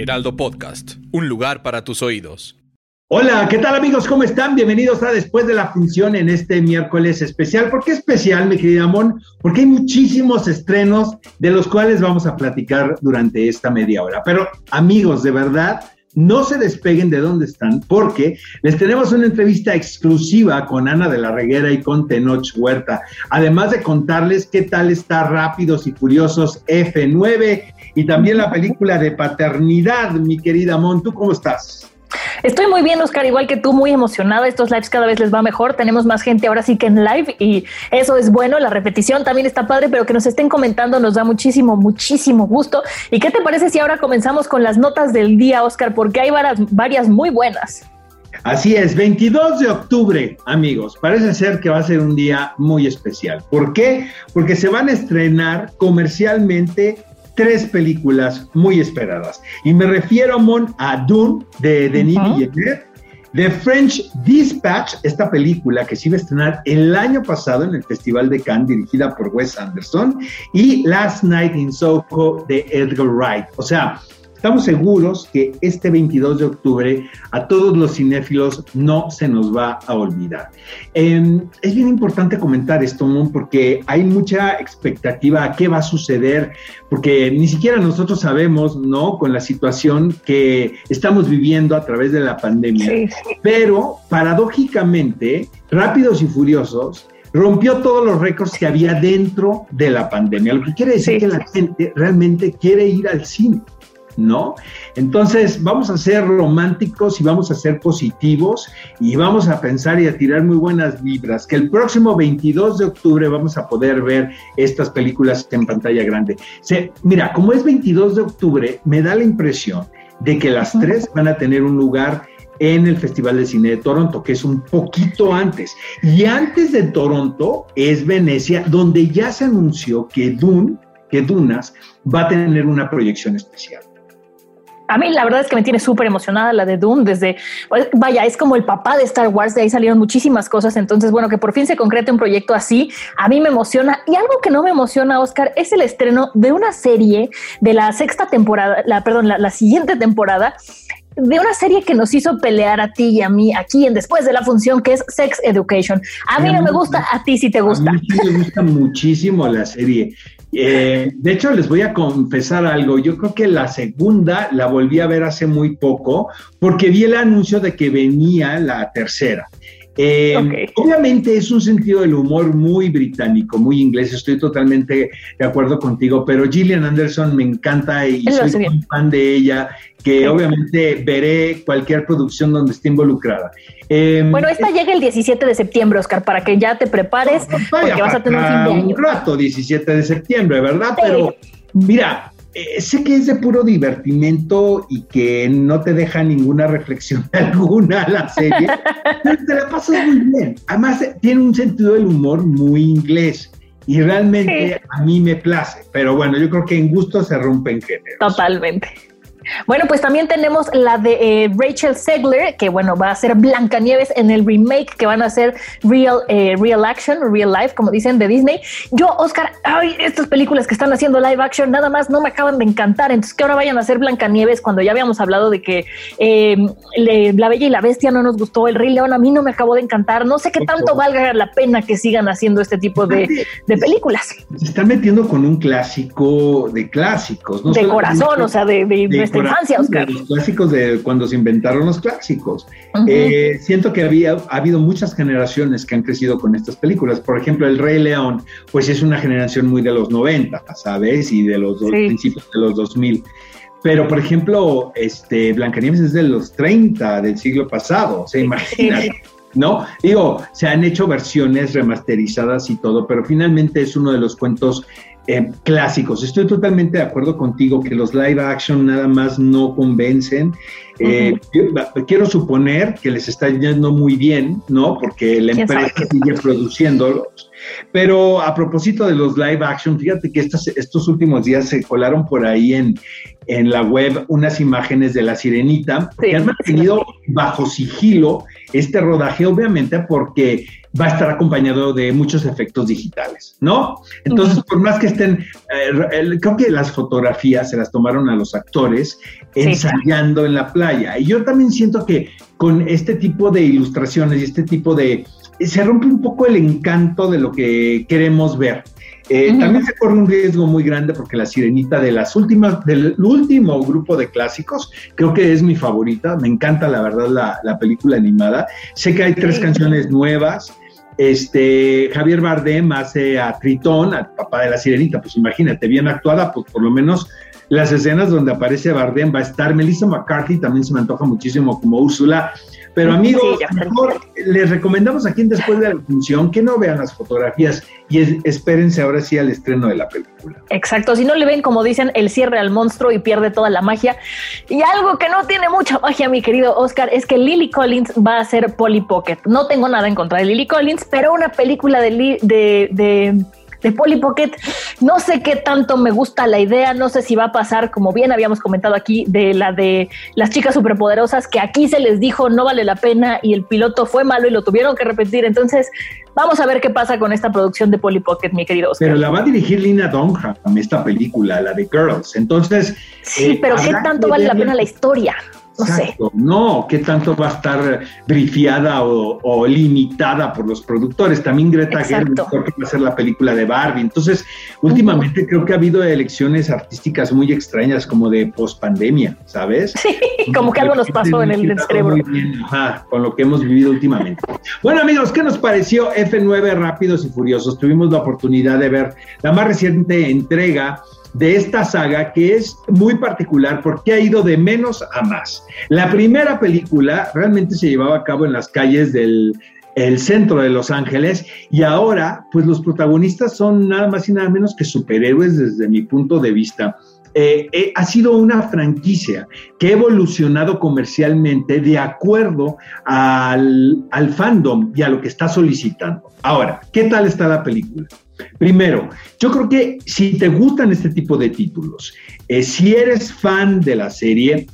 Heraldo Podcast, un lugar para tus oídos. Hola, ¿qué tal amigos? ¿Cómo están? Bienvenidos a Después de la Función en este miércoles especial. ¿Por qué especial, mi querida Mon? Porque hay muchísimos estrenos de los cuales vamos a platicar durante esta media hora. Pero amigos, de verdad, no se despeguen de donde están porque les tenemos una entrevista exclusiva con Ana de la Reguera y con Tenoch Huerta. Además de contarles qué tal está Rápidos y Furiosos F9 y también la película de paternidad, mi querida Mon. ¿Tú cómo estás? Estoy muy bien, Oscar, igual que tú, muy emocionada. Estos lives cada vez les va mejor. Tenemos más gente ahora sí que en live y eso es bueno. La repetición también está padre, pero que nos estén comentando nos da muchísimo, muchísimo gusto. ¿Y qué te parece si ahora comenzamos con las notas del día, Oscar? Porque hay varias, varias muy buenas. Así es, 22 de octubre, amigos. Parece ser que va a ser un día muy especial. ¿Por qué? Porque se van a estrenar comercialmente tres películas muy esperadas. Y me refiero, Mon, a Dune de Denis Villeneuve, The French Dispatch, esta película que se iba a estrenar el año pasado en el Festival de Cannes, dirigida por Wes Anderson, y Last Night in Soho de Edgar Wright. O sea, Estamos seguros que este 22 de octubre a todos los cinéfilos no se nos va a olvidar. Eh, es bien importante comentar esto, Mon, porque hay mucha expectativa a qué va a suceder, porque ni siquiera nosotros sabemos, ¿no? Con la situación que estamos viviendo a través de la pandemia. Sí. Pero paradójicamente, Rápidos y Furiosos rompió todos los récords que había dentro de la pandemia, lo que quiere decir Sí. que la gente realmente quiere ir al cine. ¿No? Entonces vamos a ser románticos y vamos a ser positivos y vamos a pensar y a tirar muy buenas vibras, que el próximo 22 de octubre vamos a poder ver estas películas en pantalla grande. Se, mira, como es 22 de octubre, me da la impresión de que las tres van a tener un lugar en el Festival de Cine de Toronto, que es un poquito antes. Y antes de Toronto es Venecia, donde ya se anunció que Dune, que Dunas, va a tener una proyección especial. A mí la verdad es que me tiene súper emocionada la de Doom desde, pues, vaya, es como el papá de Star Wars, de ahí salieron muchísimas cosas, entonces bueno, que por fin se concrete un proyecto así, a mí me emociona y algo que no me emociona, Oscar, es el estreno de una serie de la sexta temporada, la, perdón, la, la siguiente temporada de una serie que nos hizo pelear a ti y a mí aquí en Después de la Función, que es Sex Education. A mí no me gusta, a ti sí te gusta. A mí sí me gusta muchísimo la serie. Eh, de hecho, les voy a confesar algo. Yo creo que la segunda la volví a ver hace muy poco porque vi el anuncio de que venía la tercera. Eh, Ok. Obviamente es un sentido del humor muy británico, muy inglés, estoy totalmente de acuerdo contigo, pero Gillian Anderson me encanta y lo soy muy fan de ella, que Sí. obviamente veré cualquier producción donde esté involucrada. Eh, Bueno, esta llega el 17 de septiembre, Oscar, para que ya te prepares, Vaya, porque vas a tener un fin de falta año. un rato, 17 de septiembre, ¿verdad? Sí. Pero mira, eh, sé que es de puro divertimento y que no te deja ninguna reflexión alguna la serie, pero te la pasas muy bien. Además, tiene un sentido del humor muy inglés y realmente Sí. a mí me place. Pero bueno, yo creo que en gusto se rompen géneros. Totalmente. Bueno, pues también tenemos la de eh, Rachel Segler, que bueno, va a ser Blancanieves en el remake que van a hacer Real, eh, Real Action, Real Life, como dicen de Disney. Yo, Oscar, ay, estas películas que están haciendo live action nada más no me acaban de encantar. Entonces, que ahora vayan a hacer Blancanieves cuando ya habíamos hablado de que eh, le- La Bella y la Bestia no nos gustó, El Rey León a mí no me acabó de encantar. No sé qué tanto valga la pena que sigan haciendo este tipo de, de películas. Se están metiendo con un clásico de clásicos. no De corazón, o sea, de, de de nuestra corazón, infancia, Oscar. de los clásicos de cuando se inventaron los clásicos. Ujú. Eh, siento que había, ha habido muchas generaciones que han crecido con estas películas. Por ejemplo, El Rey León, pues es una generación muy de los 90, ¿sabes? Y de los Sí. principios de los 2000. Pero, por ejemplo, este, Blancanieves es de los 30 del siglo pasado, o sea, imagínate. ¿No? Digo, se han hecho versiones remasterizadas y todo, pero finalmente es uno de los cuentos eh, clásicos. Estoy totalmente de acuerdo contigo que los live action nada más no convencen. Eh, quiero suponer que les está yendo muy bien, ¿no? Porque la empresa sigue produciéndolos. Pero a propósito de los live action, fíjate que estos últimos días se colaron por ahí en, en la web unas imágenes de la sirenita que han mantenido bajo sigilo este rodaje, obviamente porque va a estar acompañado de muchos efectos digitales, ¿no? Entonces, por más que estén, eh, creo que las fotografías se las tomaron a los actores ensayando en la playa. Y yo también siento que con este tipo de ilustraciones y este tipo de... se rompe un poco el encanto de lo que queremos ver. Eh, también se corre un riesgo muy grande porque la sirenita de las últimas, del último grupo de clásicos, creo que es mi favorita. Me encanta, la verdad, la, película animada. Sé que hay tres canciones nuevas. Este, Javier Bardem hace a Tritón, al papá de la sirenita, pues imagínate, bien actuada, pues por lo menos las escenas donde aparece Bardem va a estar. Melissa McCarthy también se me antoja muchísimo como Úrsula. Pero amigos, mejor les recomendamos aquí en Después de la Función que no vean las fotografías y espérense ahora sí al estreno de la película. Exacto, si no le ven, como dicen, el cierre al monstruo y pierde toda la magia. Y algo que no tiene mucha magia, mi querido Oscar, es que Lily Collins va a ser Polly Pocket. No tengo nada en contra de Lily Collins, pero una película de, de, de de Polly Pocket. No sé qué tanto me gusta la idea, no sé si va a pasar, como bien habíamos comentado aquí, de la de las chicas superpoderosas, que aquí se les dijo no vale la pena y el piloto fue malo y lo tuvieron que repetir. Entonces, vamos a ver qué pasa con esta producción de Polly Pocket, mi querido Oscar. Pero la va a dirigir Lina Dunham, esta película, la de Girls. Entonces. Sí, pero ¿qué tanto vale la pena la historia? No Exacto. No, qué tanto va a estar brifiada o, limitada por los productores. También Greta Gerwig va a hacer la película de Barbie. Entonces, últimamente creo que ha habido elecciones artísticas muy extrañas, como de pospandemia, ¿sabes? Sí, como que algo nos pasó en el cerebro. ajá, con lo que hemos vivido últimamente. bueno, amigos, ¿qué nos pareció F9 Rápidos y Furiosos? Tuvimos la oportunidad de ver la más reciente entrega de esta saga que es muy particular porque ha ido de menos a más. La primera película realmente se llevaba a cabo en las calles del centro de Los Ángeles y ahora pues los protagonistas son nada más y nada menos que superhéroes desde mi punto de vista. Eh, eh, ha sido una franquicia que ha evolucionado comercialmente de acuerdo al fandom y a lo que está solicitando. Ahora, ¿qué tal está la película? Primero, yo creo que si te gustan este tipo de títulos, eh, si eres fan de la serie,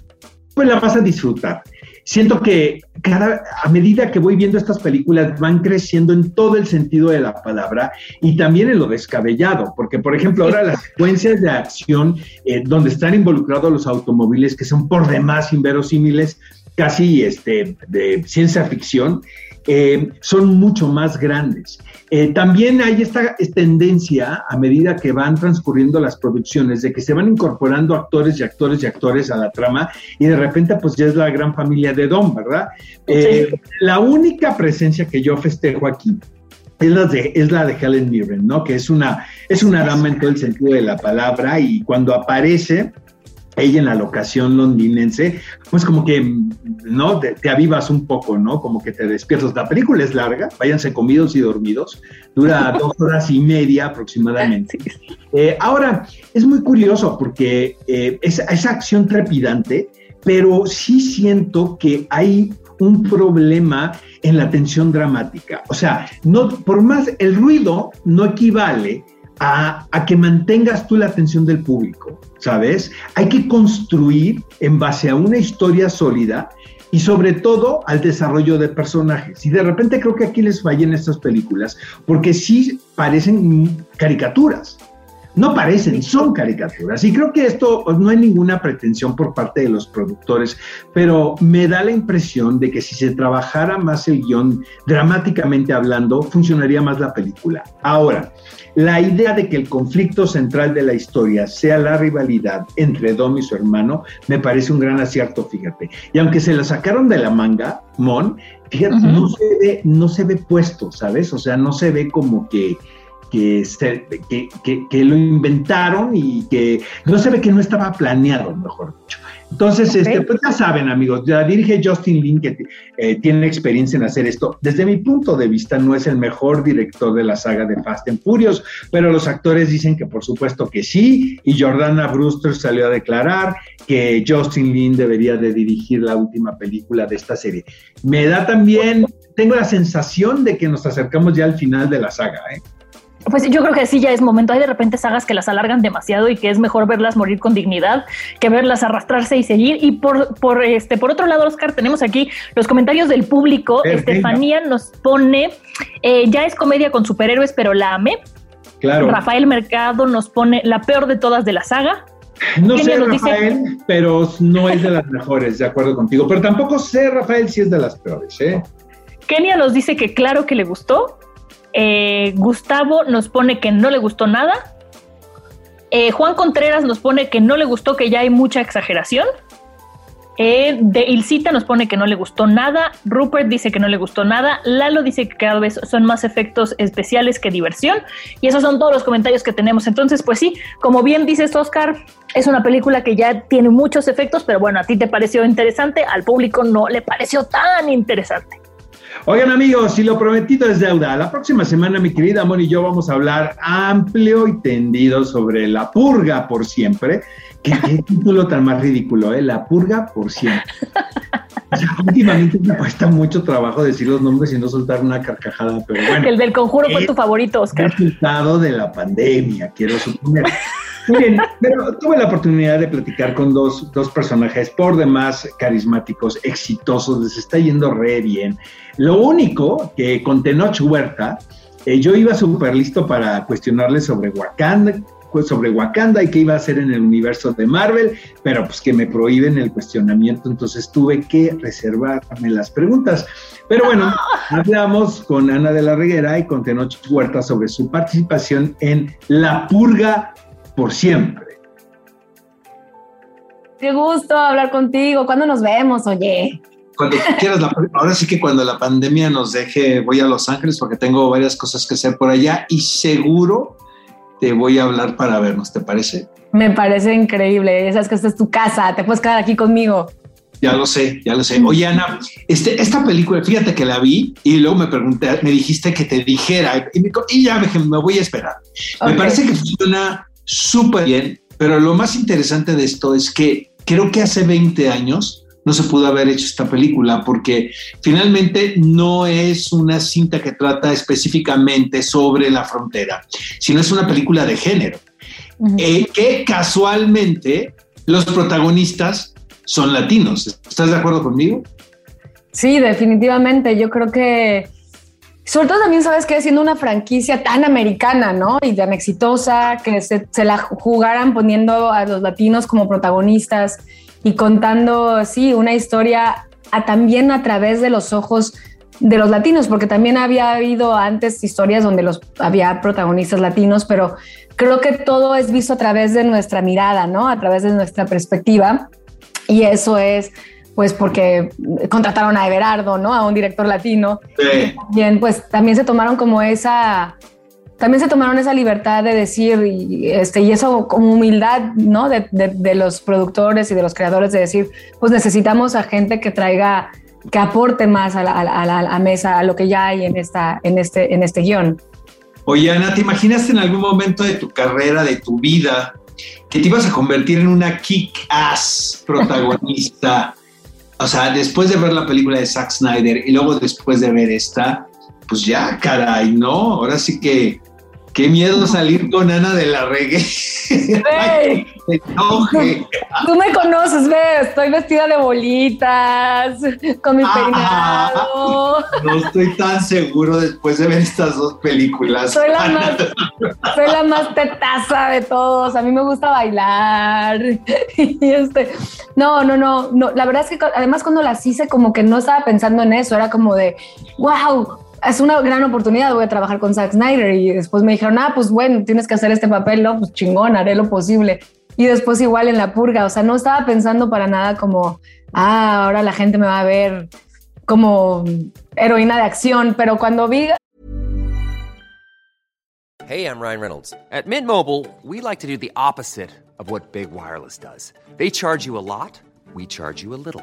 pues la vas a disfrutar. Siento que cada, a medida que voy viendo estas películas van creciendo en todo el sentido de la palabra y también en lo descabellado, porque por ejemplo ahora las secuencias de acción eh, donde están involucrados los automóviles que son por demás inverosímiles, casi este, de ciencia ficción, eh, son mucho más grandes. Eh, también hay esta, tendencia, a medida que van transcurriendo las producciones, de que se van incorporando actores y actores y actores a la trama y de repente pues ya es la gran familia de Don, ¿verdad? Eh, la única presencia que yo festejo aquí es la de, es la de Helen Mirren, ¿no? Que es una, es una dama en todo el sentido de la palabra y cuando aparece ella en la locación londinense, pues como que, ¿no? Te, avivas un poco, ¿no? Como que te despiertas. La película es larga, váyanse comidos y dormidos, dura dos horas y media aproximadamente. Eh, ahora, es muy curioso porque eh, es, esa acción trepidante, pero sí siento que hay un problema en la tensión dramática. O sea, no, por más el ruido no equivale a, que mantengas tú la atención del público, ¿sabes? Hay que construir en base a una historia sólida y sobre todo al desarrollo de personajes. Y de repente creo que aquí les fallan estas películas porque sí parecen caricaturas. No parecen, son caricaturas. Y creo que esto pues, no hay ninguna pretensión por parte de los productores, pero me da la impresión de que si se trabajara más el guion dramáticamente hablando, funcionaría más la película. Ahora, la idea de que el conflicto central de la historia sea la rivalidad entre Dom y su hermano me parece un gran acierto, fíjate. Y aunque se la sacaron de la manga, Mon, fíjate, no, se ve, no se ve puesto, ¿sabes? O sea, no se ve como que que, que, que, lo inventaron y que no se ve que no estaba planeado, mejor dicho. Entonces, este, pues ya saben, amigos, ya dirige Justin Lin, que eh, tiene experiencia en hacer esto. Desde mi punto de vista, no es el mejor director de la saga de Fast and Furious, pero los actores dicen que por supuesto que sí, y Jordana Brewster salió a declarar que Justin Lin debería de dirigir la última película de esta serie. Me da también, tengo la sensación de que nos acercamos ya al final de la saga, ¿eh? Pues yo creo que sí, ya es momento. Hay de repente sagas que las alargan demasiado y que es mejor verlas morir con dignidad que verlas arrastrarse y seguir. Y por, por este, por otro lado, Oscar, tenemos aquí los comentarios del público. Estefanía nos pone, eh, ya es comedia con superhéroes, pero la amé. Claro. Rafael Mercado nos pone la peor de todas de la saga. No sé, Rafael, pero no es de las mejores, de acuerdo contigo. Pero tampoco sé, Rafael, si es de las peores. ¿eh? Kenia nos dice que claro que le gustó. Eh, Gustavo nos pone que no le gustó nada. Eh, Juan Contreras nos pone que no le gustó, que ya hay mucha exageración. Eh, de Ilcita nos pone que no le gustó nada. Rupert dice que no le gustó nada. Lalo dice que cada vez son más efectos especiales que diversión. Y esos son todos los comentarios que tenemos. Entonces, pues sí, como bien dices, Oscar, es una película que ya tiene muchos efectos, pero bueno, a ti te pareció interesante, al público no le pareció tan interesante. Oigan amigos, si lo prometido es deuda, la próxima semana mi querida Moni y yo vamos a hablar amplio y tendido sobre la purga por siempre. Qué, título tan más ridículo, ¿eh? La purga por siempre. O sea, últimamente me cuesta mucho trabajo decir los nombres y no soltar una carcajada, pero bueno. El del conjuro fue tu favorito, Oscar. Resultado de la pandemia, quiero suponer. Miren, pero tuve la oportunidad de platicar con dos, dos personajes por demás carismáticos, exitosos, les está yendo re bien. Lo único que con Tenoch Huerta, eh, yo iba súper listo para cuestionarle sobre Wakanda, sobre Wakanda y qué iba a hacer en el universo de Marvel, pero pues que me prohíben el cuestionamiento, entonces tuve que reservarme las preguntas. Pero bueno, hablamos con Ana de la Reguera y con Tenoch Huerta sobre su participación en La Purga por siempre. Qué gusto hablar contigo. ¿Cuándo nos vemos, oye? Cuando quieras, ahora sí que cuando la pandemia nos deje, voy a Los Ángeles porque tengo varias cosas que hacer por allá y seguro te voy a hablar para vernos, ¿te parece? Me parece increíble. Ya sabes que esta es tu casa, te puedes quedar aquí conmigo. Ya lo sé, ya lo sé. Oye, Ana, este, esta película, fíjate que la vi y luego me pregunté, me dijiste que te dijera y, ya me, me, voy a esperar. Me parece que funciona súper bien, pero lo más interesante de esto es que creo que hace 20 años no se pudo haber hecho esta película porque finalmente no es una cinta que trata específicamente sobre la frontera, sino es una película de género, eh, que casualmente los protagonistas son latinos. ¿Estás de acuerdo conmigo? Sí, definitivamente. Yo creo que sobre todo también sabes que siendo una franquicia tan americana, ¿no? Y tan exitosa, que se, la jugaran poniendo a los latinos como protagonistas y contando, sí, una historia también a través de los ojos de los latinos, porque también había habido antes historias donde los, había protagonistas latinos, pero creo que todo es visto a través de nuestra mirada, ¿no? A través de nuestra perspectiva. Y eso es pues porque contrataron a Everardo, ¿no? A un director latino. Sí. Bien, pues también se tomaron como esa, también se tomaron esa libertad de decir, y, este, y eso como humildad, ¿no? De, de, los productores y de los creadores de decir, pues necesitamos a gente que traiga, que aporte más a la, a la, mesa, a lo que ya hay en, esta, en, este, en este guion. Oye, Ana, ¿te imaginaste en algún momento de tu carrera, de tu vida, que te ibas a convertir en una kick-ass protagonista? O sea, después de ver la película de Zack Snyder y luego después de ver esta, pues ya, caray, ¿no? Ahora sí que Qué miedo salir con Ana de la Reggae. Tú me conoces, ve, estoy vestida de bolitas, con mi peinado. No estoy tan seguro después de ver estas dos películas. Soy la, más, soy la más tetaza de todos. A mí me gusta bailar. Y este, no, no, no, no. La verdad es que además cuando las hice, como que no estaba pensando en eso. Era como de, wow, es una gran oportunidad, voy a trabajar con Zack Snyder y después me dijeron, ah, pues bueno, tienes que hacer este papel, ¿no? Pues chingón, haré lo posible. Y después igual en la purga, o sea, no estaba pensando para nada como, ah, ahora la gente me va a ver como heroína de acción, pero cuando vi Hey, I'm Ryan Reynolds. At Mint Mobile, we like to do the opposite of what Big Wireless does. They charge you a lot, we charge you a little.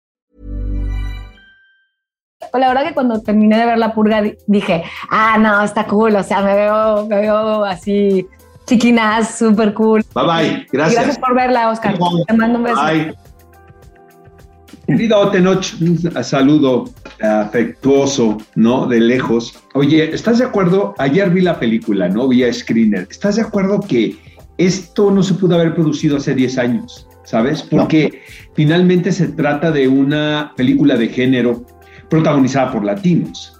La verdad que cuando terminé de ver La Purga dije, ah, no, está cool. O sea, me veo, me veo así chiquinas, súper cool. Bye bye. Gracias. Gracias por verla, Oscar. Te mando un beso. Bye. Querido Tenoch, un saludo afectuoso, ¿no? De lejos. Oye, ¿estás de acuerdo? Ayer vi la película, ¿no? Vía Screener. ¿Estás de acuerdo que esto no se pudo haber producido hace 10 años? ¿Sabes? Porque finalmente se trata de una película de género protagonizada por latinos.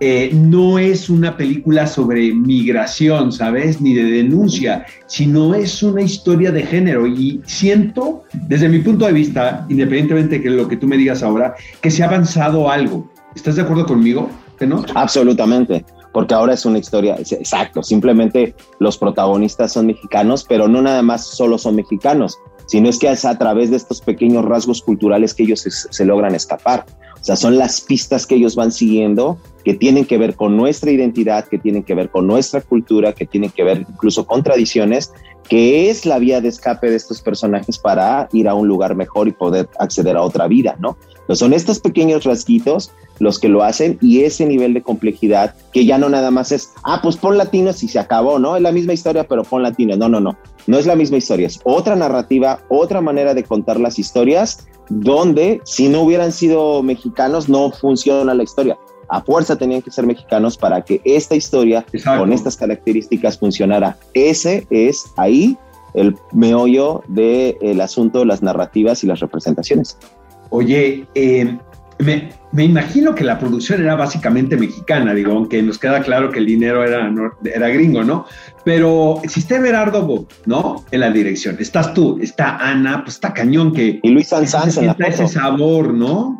Eh, no es una película sobre migración, ¿sabes? Ni de denuncia, sino es una historia de género. Y siento, desde mi punto de vista, independientemente de lo que tú me digas ahora, que se ha avanzado algo. ¿Estás de acuerdo conmigo, no? Absolutamente porque ahora es una historia, exacto, simplemente los protagonistas son mexicanos, pero no nada más solo son mexicanos, sino es que es a través de estos pequeños rasgos culturales que ellos se logran escapar. O sea, son las pistas que ellos van siguiendo que tienen que ver con nuestra identidad, que tienen que ver con nuestra cultura, que tienen que ver incluso con tradiciones, que es la vía de escape de estos personajes para ir a un lugar mejor y poder acceder a otra vida, ¿no? Son estos pequeños rasguitos los que lo hacen y ese nivel de complejidad que ya no nada más es, ah, pues pon latinos y se acabó, ¿no? Es la misma historia, pero pon latinos. No, no, no, no es la misma historia, es otra narrativa, otra manera de contar las historias donde si no hubieran sido mexicanos no funciona la historia. A fuerza tenían que ser mexicanos para que esta historia con estas características funcionara. Ese es ahí el meollo del asunto, las narrativas y las representaciones. Oye, eh, me, imagino que la producción era básicamente mexicana, digo, aunque nos queda claro que el dinero era, era gringo, ¿no? Pero existe Berardo ¿no? En la dirección. Estás tú, está Ana, pues está cañón que... Y Luis Sanz en la foto. ese sabor, ¿no?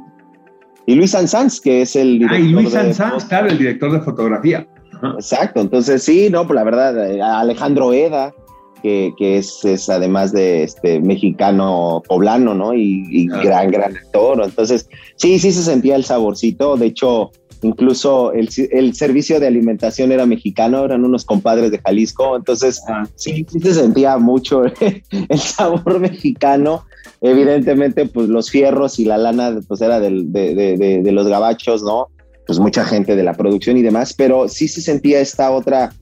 Y Luis Sanz, que es el director. Ah, y Luis Sanz, claro, el director de fotografía. Exacto, entonces sí, no, pues la verdad, eh, Alejandro Eda, que, es, es, además de este mexicano poblano, ¿no? Y, gran, gran actor. Entonces, sí, sí se sentía el saborcito. De hecho, incluso el, el, servicio de alimentación era mexicano, eran unos compadres de Jalisco. Entonces, ah. sí, sí se sentía mucho el sabor mexicano. Evidentemente, pues los fierros y la lana, pues era de, de, de los gabachos, ¿no? Pues mucha gente de la producción y demás, pero sí se sentía esta otra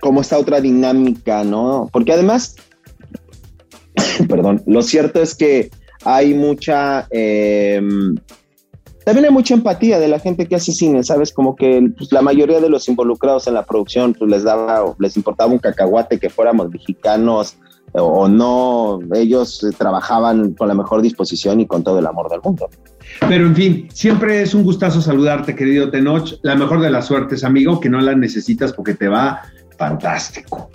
como esta otra dinámica, ¿no? Porque además, perdón, lo cierto es que hay mucha, em, también hay mucha empatía de la gente que hace cine, ¿sabes? Como que pues, la mayoría de los involucrados en la producción, pues les daba, les importaba un cacahuate que fuéramos mexicanos o no, ellos trabajaban con la mejor disposición y con todo el amor del mundo. Pero en fin, siempre es un gustazo saludarte, querido Tenoch. La mejor de las suertes, amigo, que no la necesitas porque te va fantástico.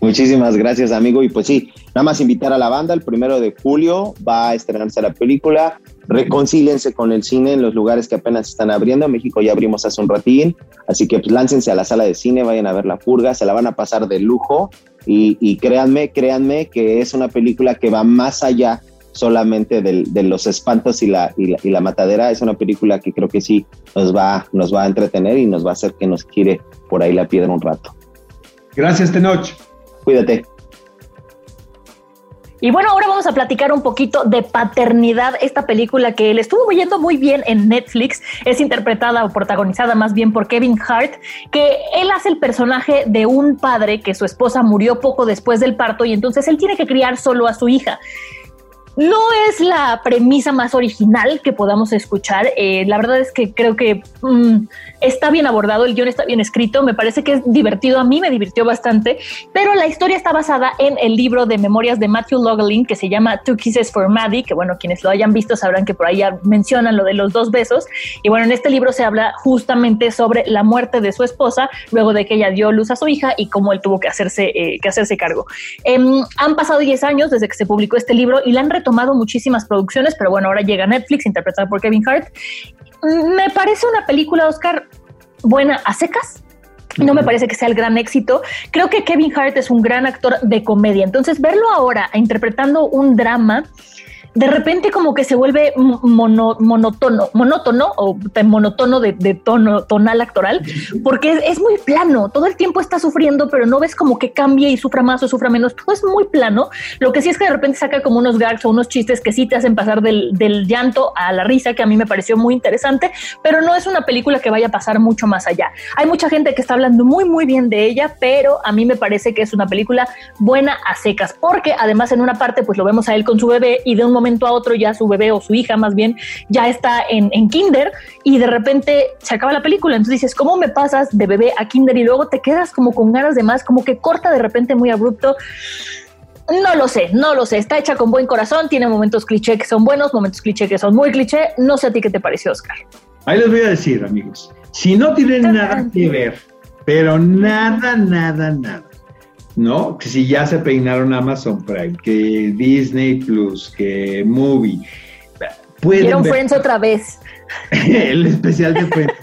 Muchísimas gracias, amigo. Y pues sí, nada más invitar a la banda. El primero de julio va a estrenarse la película. Reconcílense con el cine en los lugares que apenas están abriendo. México ya abrimos hace un ratín. Así que pues, láncense a la sala de cine, vayan a ver La Purga. Se la van a pasar de lujo. Y, créanme, créanme que es una película que va más allá solamente de los espantos y la, y la, matadera. Es una película que creo que sí nos va, nos va a entretener y nos va a hacer que nos gire por ahí la piedra un rato. Gracias, Tenoch. Cuídate. Y bueno, ahora vamos a platicar un poquito de Paternidad, esta película que le estuvo yendo muy bien en Netflix. Es interpretada o protagonizada más bien por Kevin Hart, que él hace el personaje de un padre que su esposa murió poco después del parto y entonces él tiene que criar solo a su hija. No es la premisa más original que podamos escuchar. Eh, la verdad es que creo que mm, está bien abordado, el guion está bien escrito, me parece que es divertido, a mí me divirtió bastante, pero la historia está basada en el libro de memorias de Matthew Logelin que se llama Two Kisses for Maddie, que bueno, quienes lo hayan visto sabrán que por ahí ya mencionan lo de los dos besos. Y bueno, en este libro se habla justamente sobre la muerte de su esposa luego de que ella dio luz a su hija y cómo él tuvo que hacerse, eh, que hacerse cargo. Em, han pasado 10 años desde que se publicó este libro y la han retomado muchísimas producciones, pero bueno, ahora llega Netflix, interpretada por Kevin Hart. Me parece una película, Oscar, buena a secas. No me parece que sea el gran éxito. Creo que Kevin Hart es un gran actor de comedia. Entonces, verlo ahora interpretando un drama de repente como que se vuelve mono, monótono, monótono o monótono de, tono tonal actoral, porque es, muy plano, todo el tiempo está sufriendo, pero no ves como que cambie y sufra más o sufra menos, todo es muy plano. Lo que sí es que de repente saca como unos gags o unos chistes que sí te hacen pasar del, del llanto a la risa, que a mí me pareció muy interesante, pero no es una película que vaya a pasar mucho más allá. Hay mucha gente que está hablando muy, muy bien de ella, pero a mí me parece que es una película buena a secas, porque además en una parte pues lo vemos a él con su bebé y de un momento a otro ya su bebé o su hija más bien ya está en, en kinder y de repente se acaba la película. Entonces dices, ¿cómo me pasas de bebé a kinder y luego te quedas como con ganas de más, como que corta de repente muy abrupto? No lo sé, no lo sé. Está hecha con buen corazón, tiene momentos cliché que son buenos, momentos cliché que son muy cliché. No sé a ti qué te pareció, Oscar. Ahí les voy a decir, amigos. Si no tienen nada que ver, pero nada, nada, nada ¿no? Que si ya se peinaron Amazon Prime, que Disney Plus, que Movie. Pueden Friends otra vez. el especial de Friends,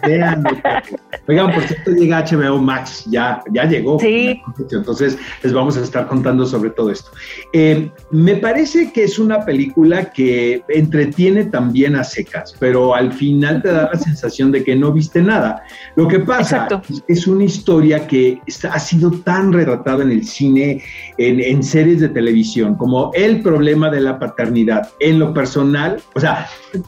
Oigan, por cierto, llega HBO Max, ya, ya llegó. Sí. Entonces, les vamos a estar contando sobre todo esto. Eh, me parece que es una película que entretiene también a secas, pero al final te da la sensación de que no viste nada. Lo que pasa es, una historia que ha sido tan retratada en el cine, en, en series de televisión, como el problema de la paternidad. En lo personal, o sea,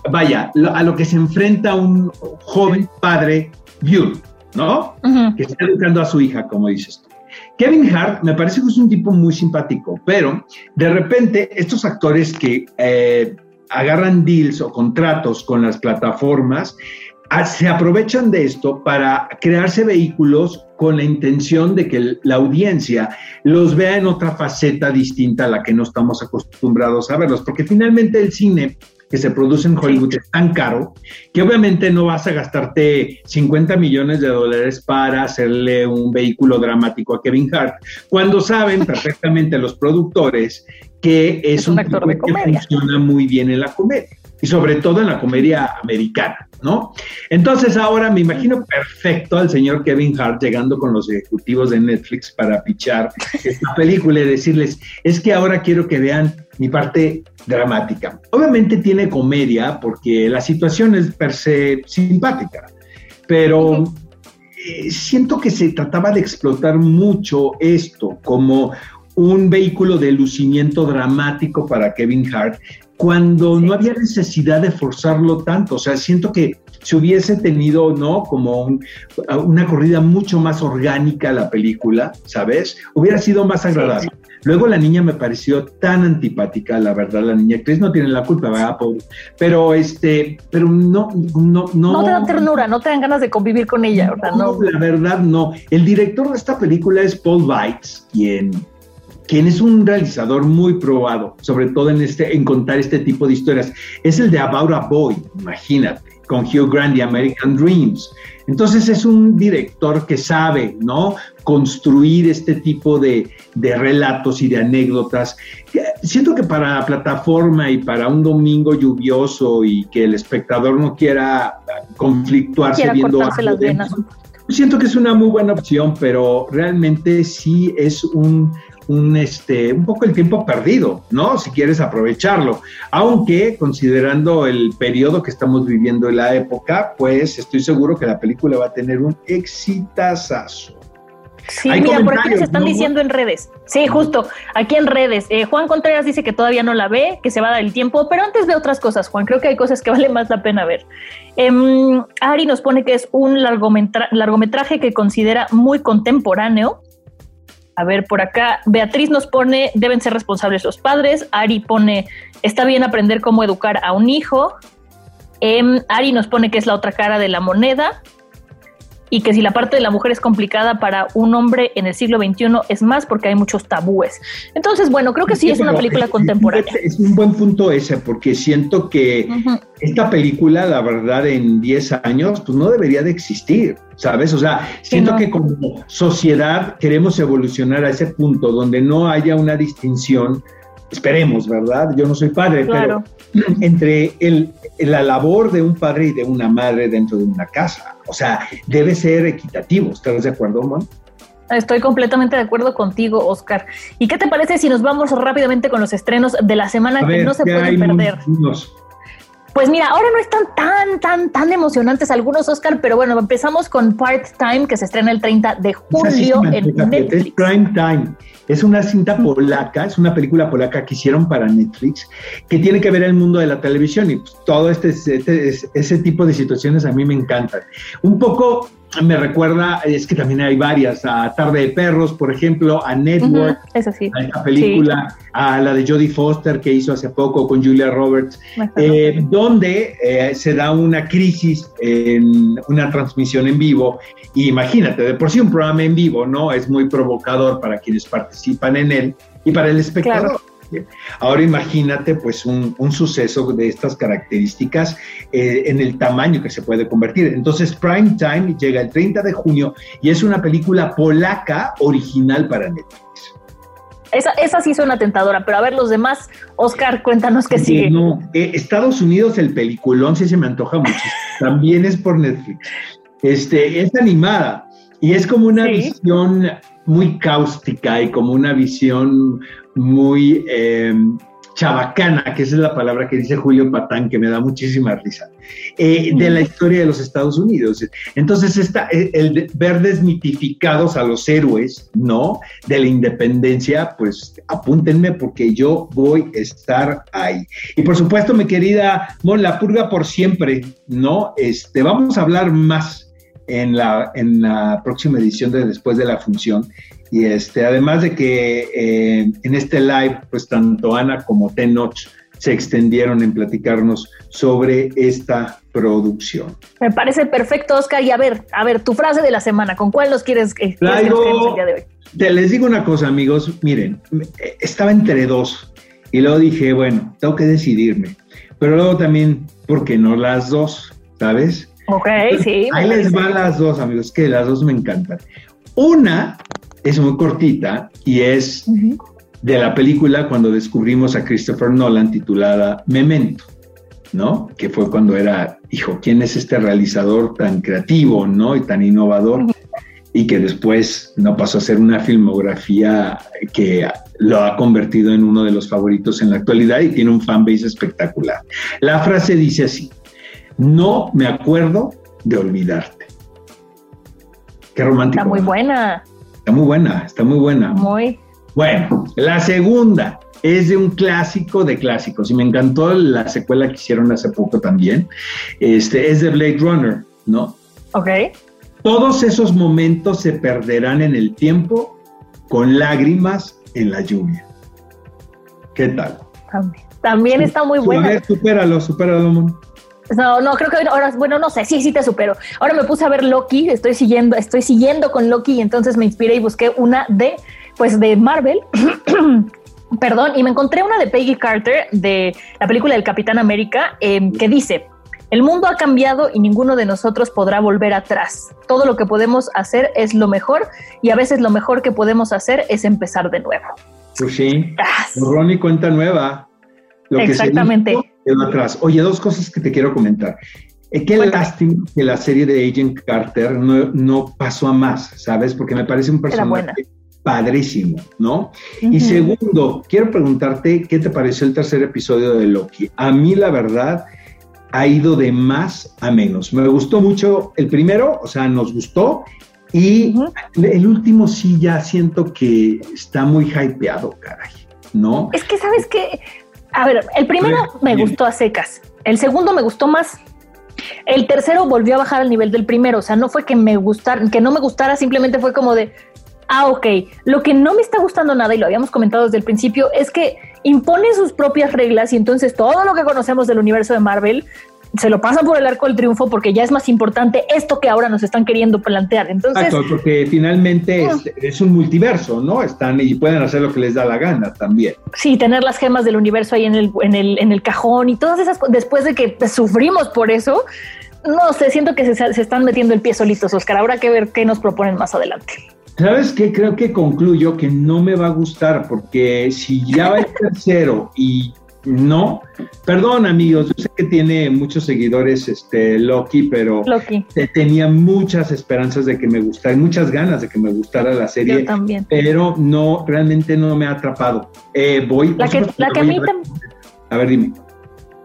vaya, a lo que se enfrenta un joven padre viudo. ¿no? Que está educando a su hija, como dices tú. Kevin Hart me parece que es un tipo muy simpático, pero de repente estos actores que eh, agarran deals o contratos con las plataformas ah, se aprovechan de esto para crearse vehículos con la intención de que la audiencia los vea en otra faceta distinta a la que no estamos acostumbrados a verlos, porque finalmente el cine que se produce en Hollywood es tan caro que obviamente no vas a gastarte 50 millones de dólares para hacerle un vehículo dramático a Kevin Hart, cuando saben perfectamente los productores que es, un, actor de que funciona muy bien en la comedia y sobre todo en la comedia americana, ¿no? Entonces ahora me imagino perfecto al señor Kevin Hart llegando con los ejecutivos de Netflix para pichar esta película y decirles, es que ahora quiero que vean mi parte dramática. Obviamente tiene comedia porque la situación es per se simpática, pero eh, siento que se trataba de explotar mucho esto como un vehículo de lucimiento dramático para Kevin Hart cuando no había necesidad de forzarlo tanto. O sea, siento que si hubiese tenido, ¿no? Como una corrida mucho más orgánica la película, ¿sabes? Hubiera sido más agradable. Luego la niña me pareció tan antipática, la verdad, la niña actriz no tiene la culpa, ¿verdad? Pero este, pero no, no, no. No te dan ternura, no te dan ganas de convivir con ella, ¿verdad? No, la verdad no. El director de esta película es Paul Weitz, quien quien es un realizador muy probado, sobre todo en, este, en contar este tipo de historias, es el de About a Boy, imagínate, con Hugh Grant y American Dreams. Entonces es un director que sabe, ¿no? Construir este tipo de, de relatos y de anécdotas. Siento que para la plataforma y para un domingo lluvioso y que el espectador no quiera conflictuarse viendo siento que es una muy buena opción, pero realmente sí es un un, este, un poco el tiempo perdido, ¿no? Si quieres aprovecharlo. Aunque considerando el periodo que estamos viviendo en la época, pues estoy seguro que la película va a tener un exitazazo. Sí, mira, por aquí nos están diciendo en redes. Sí, justo, aquí en redes. Eh, Juan Contreras dice que todavía no la ve, que se va a dar el tiempo, pero antes de otras cosas, Juan, creo que hay cosas que vale más la pena ver. Em, Ari nos pone que es un largometraje que considera muy contemporáneo, a ver, por acá, Beatriz nos pone, deben ser responsables los padres. Ari pone, está bien aprender cómo educar a un hijo. Em, Ari nos pone que es la otra cara de la moneda y que si la parte de la mujer es complicada para un hombre en el siglo XXI es más porque hay muchos tabúes. Entonces, bueno, creo que sí, es una película contemporánea. Es un buen punto ese, porque siento que esta película, la verdad, en 10 años, pues no debería de existir, ¿sabes? O sea, siento que como sociedad queremos evolucionar a ese punto donde no haya una distinción esperemos, ¿verdad? Yo no soy padre, Claro. pero entre el, la labor de un padre y de una madre dentro de una casa, o sea, debe ser equitativo, ¿estás de acuerdo, Mon? Estoy completamente de acuerdo contigo, Oscar. ¿Y qué te parece si nos vamos rápidamente con los estrenos de la semana A que ver, no se ¿qué hay, pueden perder? Pues mira, ahora no están tan, tan, tan emocionantes algunos, Oscar, pero bueno, empezamos con Part Time, que se estrena el 30 de sí julio en fíjate, Es Netflix. Prime Time. Es una cinta polaca, es una película polaca que hicieron para Netflix, que tiene que ver el mundo de la televisión y pues, todo este, este- ese tipo de situaciones a mí me encantan. Un poco me recuerda, es que también hay varias, a Tarde de Perros, por ejemplo, a Network, a esta película, a la de Jodie Foster que hizo hace poco con Julia Roberts, eh, donde eh, se da una crisis en una transmisión en vivo. Y imagínate, de por sí un programa en vivo, ¿no? Es muy provocador para quienes participan en él y para el espectador. Ahora imagínate pues un, un suceso de estas características eh, en el tamaño que se puede convertir. Entonces Prime Time llega el 30 de junio y es una película polaca original para Netflix. Esa, esa sí suena tentadora, pero a ver los demás, Oscar, cuéntanos qué sigue. no, eh, Estados Unidos, el peliculón sí se me antoja muchísimo. También es por Netflix. Este, es animada y es como una Sí. visión muy cáustica y como una visión muy eh, chabacana, que esa es la palabra que dice Julio Patán, que me da muchísima risa, eh, de la historia de los Estados Unidos. Entonces, está eh, el ver desmitificados a los héroes, ¿no? De la independencia, pues apúntenme porque yo voy a estar ahí. Y por supuesto, mi querida Mon, la purga por siempre, ¿no? Este, vamos a hablar más en la, en la próxima edición de Después de la Función. Y este, además de que eh, en este live, pues tanto Ana como Tenoch se extendieron en platicarnos sobre esta producción. Me parece perfecto, Oscar. Y a ver, a ver, tu frase de la semana, ¿con cuál nos quieres, eh, Traigo- el día de hoy? Te les digo una cosa, amigos. Miren, eh, estaba entre dos y luego dije, bueno, tengo que decidirme. Pero luego también, ¿por qué no las dos? ¿Sabes? Ok, sí. me Ahí les van las dos, amigos, que las dos me encantan. Una es muy cortita y es de la película cuando descubrimos a Christopher Nolan titulada Memento, ¿no? Que fue cuando era, hijo, ¿quién es este realizador tan creativo, ¿no? Y tan innovador. Y que después no pasó a ser una filmografía que lo ha convertido en uno de los favoritos en la actualidad y tiene un fanbase espectacular. La frase dice así, no me acuerdo de olvidarte. Qué romántico. Está muy buena, Está muy buena, está muy buena. muy. Bueno, la segunda es de un clásico de clásicos y me encantó la secuela que hicieron hace poco también. Este es de Blade Runner, ¿no? Ok. Todos esos momentos se perderán en el tiempo con lágrimas en la lluvia. ¿Qué tal? También, también está muy A buena. ver, supéralo, supéralo, Mon. No, no, creo que ahora, bueno, no sé, sí, sí te supero. Ahora me puse a ver Loki, estoy siguiendo, estoy siguiendo con Loki y entonces me inspiré y busqué una de, pues de Marvel. Perdón, y me encontré una de Peggy Carter de la película del Capitán América eh, que dice, el mundo ha cambiado y ninguno de nosotros podrá volver atrás. Todo lo que podemos hacer es lo mejor y a veces lo mejor que podemos hacer es empezar de nuevo. Pues sí, borrón y cuenta nueva. Lo que se Exactamente. hizo, quedó atrás. Oye, dos cosas que te quiero comentar. Eh, qué Cuéntame. lástima que la serie de Agent Carter no, no pasó a más, ¿sabes? Porque me parece un personaje padrísimo, ¿no? Y Ujú. segundo, quiero preguntarte qué te pareció el tercer episodio de Loki. A mí, la verdad, ha ido de más a menos. Me gustó mucho el primero, o sea, nos gustó. Y Ujú. el último sí ya siento que está muy hypeado, caray, ¿no? Es que, ¿sabes qué? A ver, el primero me gustó a secas. El segundo me gustó más. El tercero volvió a bajar al nivel del primero. O sea, no fue que me gustara, que no me gustara, simplemente fue como de, ah, ok. Lo que no me está gustando nada, y lo habíamos comentado desde el principio, es que impone sus propias reglas y entonces todo lo que conocemos del universo de Marvel se lo pasa por el arco del triunfo porque ya es más importante esto que ahora nos están queriendo plantear. Entonces, Exacto, porque finalmente es, es un multiverso, ¿no? Están y pueden hacer lo que les da la gana también. Sí, tener las gemas del universo ahí en el, en el, en el cajón y todas esas cosas, después de que sufrimos por eso, no sé, siento que se, se están metiendo el pie solitos, Oscar. Habrá que ver qué nos proponen más adelante. ¿Sabes qué? Creo que concluyo que no me va a gustar porque si ya va el tercero y no, perdón amigos, yo sé que tiene muchos seguidores este Loki, pero Loki. tenía muchas esperanzas de que me gustara, muchas ganas de que me gustara la serie, Yo también. pero no, realmente no me ha atrapado. Eh, voy, La que, la que a mí a ver. tam- A ver, dime.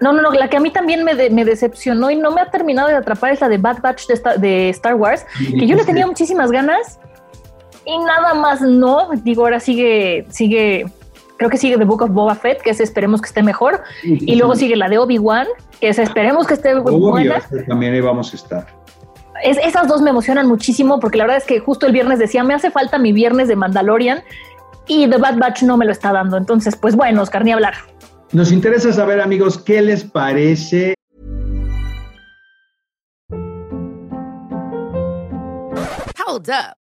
No, no, no, la que a mí también me, de- me decepcionó y no me ha terminado de atrapar es la de Bad Batch de, Star- de Star Wars, que yo le tenía muchísimas ganas y nada más no. Digo, ahora sigue, sigue, creo que sigue The Book of Boba Fett, que es esperemos que esté mejor, y luego sigue la de Obi-Wan, que es esperemos que esté Obvio, buena. este, también ahí vamos a estar. Es, esas dos me emocionan muchísimo porque la verdad es que justo el viernes decía, me hace falta mi viernes de Mandalorian y The Bad Batch no me lo está dando. Entonces, pues bueno, Oscar, ni hablar. Nos interesa saber, amigos, qué les parece Hold up.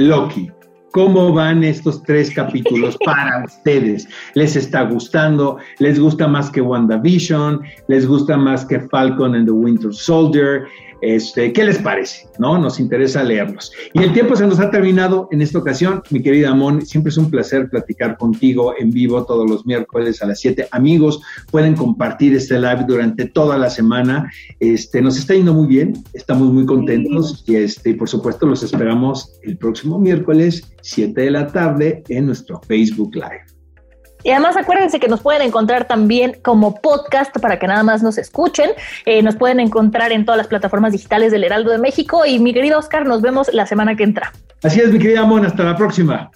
Loki. ¿Cómo van estos tres capítulos para ustedes? ¿Les está gustando? ¿Les gusta más que WandaVision? ¿Les gusta más que Falcon and the Winter Soldier? Este, ¿Qué les parece? ¿No? Nos interesa leerlos. Y el tiempo se nos ha terminado en esta ocasión. Mi querida Mon, siempre es un placer platicar contigo en vivo todos los miércoles a las 7. Amigos, pueden compartir este live durante toda la semana. Este, nos está yendo muy bien, estamos muy contentos y este, por supuesto los esperamos el próximo miércoles, 7 de la tarde, en nuestro Facebook Live. Y además acuérdense que nos pueden encontrar también como podcast para que nada más nos escuchen. Eh, nos pueden encontrar en todas las plataformas digitales del Heraldo de México. Y mi querido Oscar, nos vemos la semana que entra. Así es, mi querida Mon, hasta la próxima.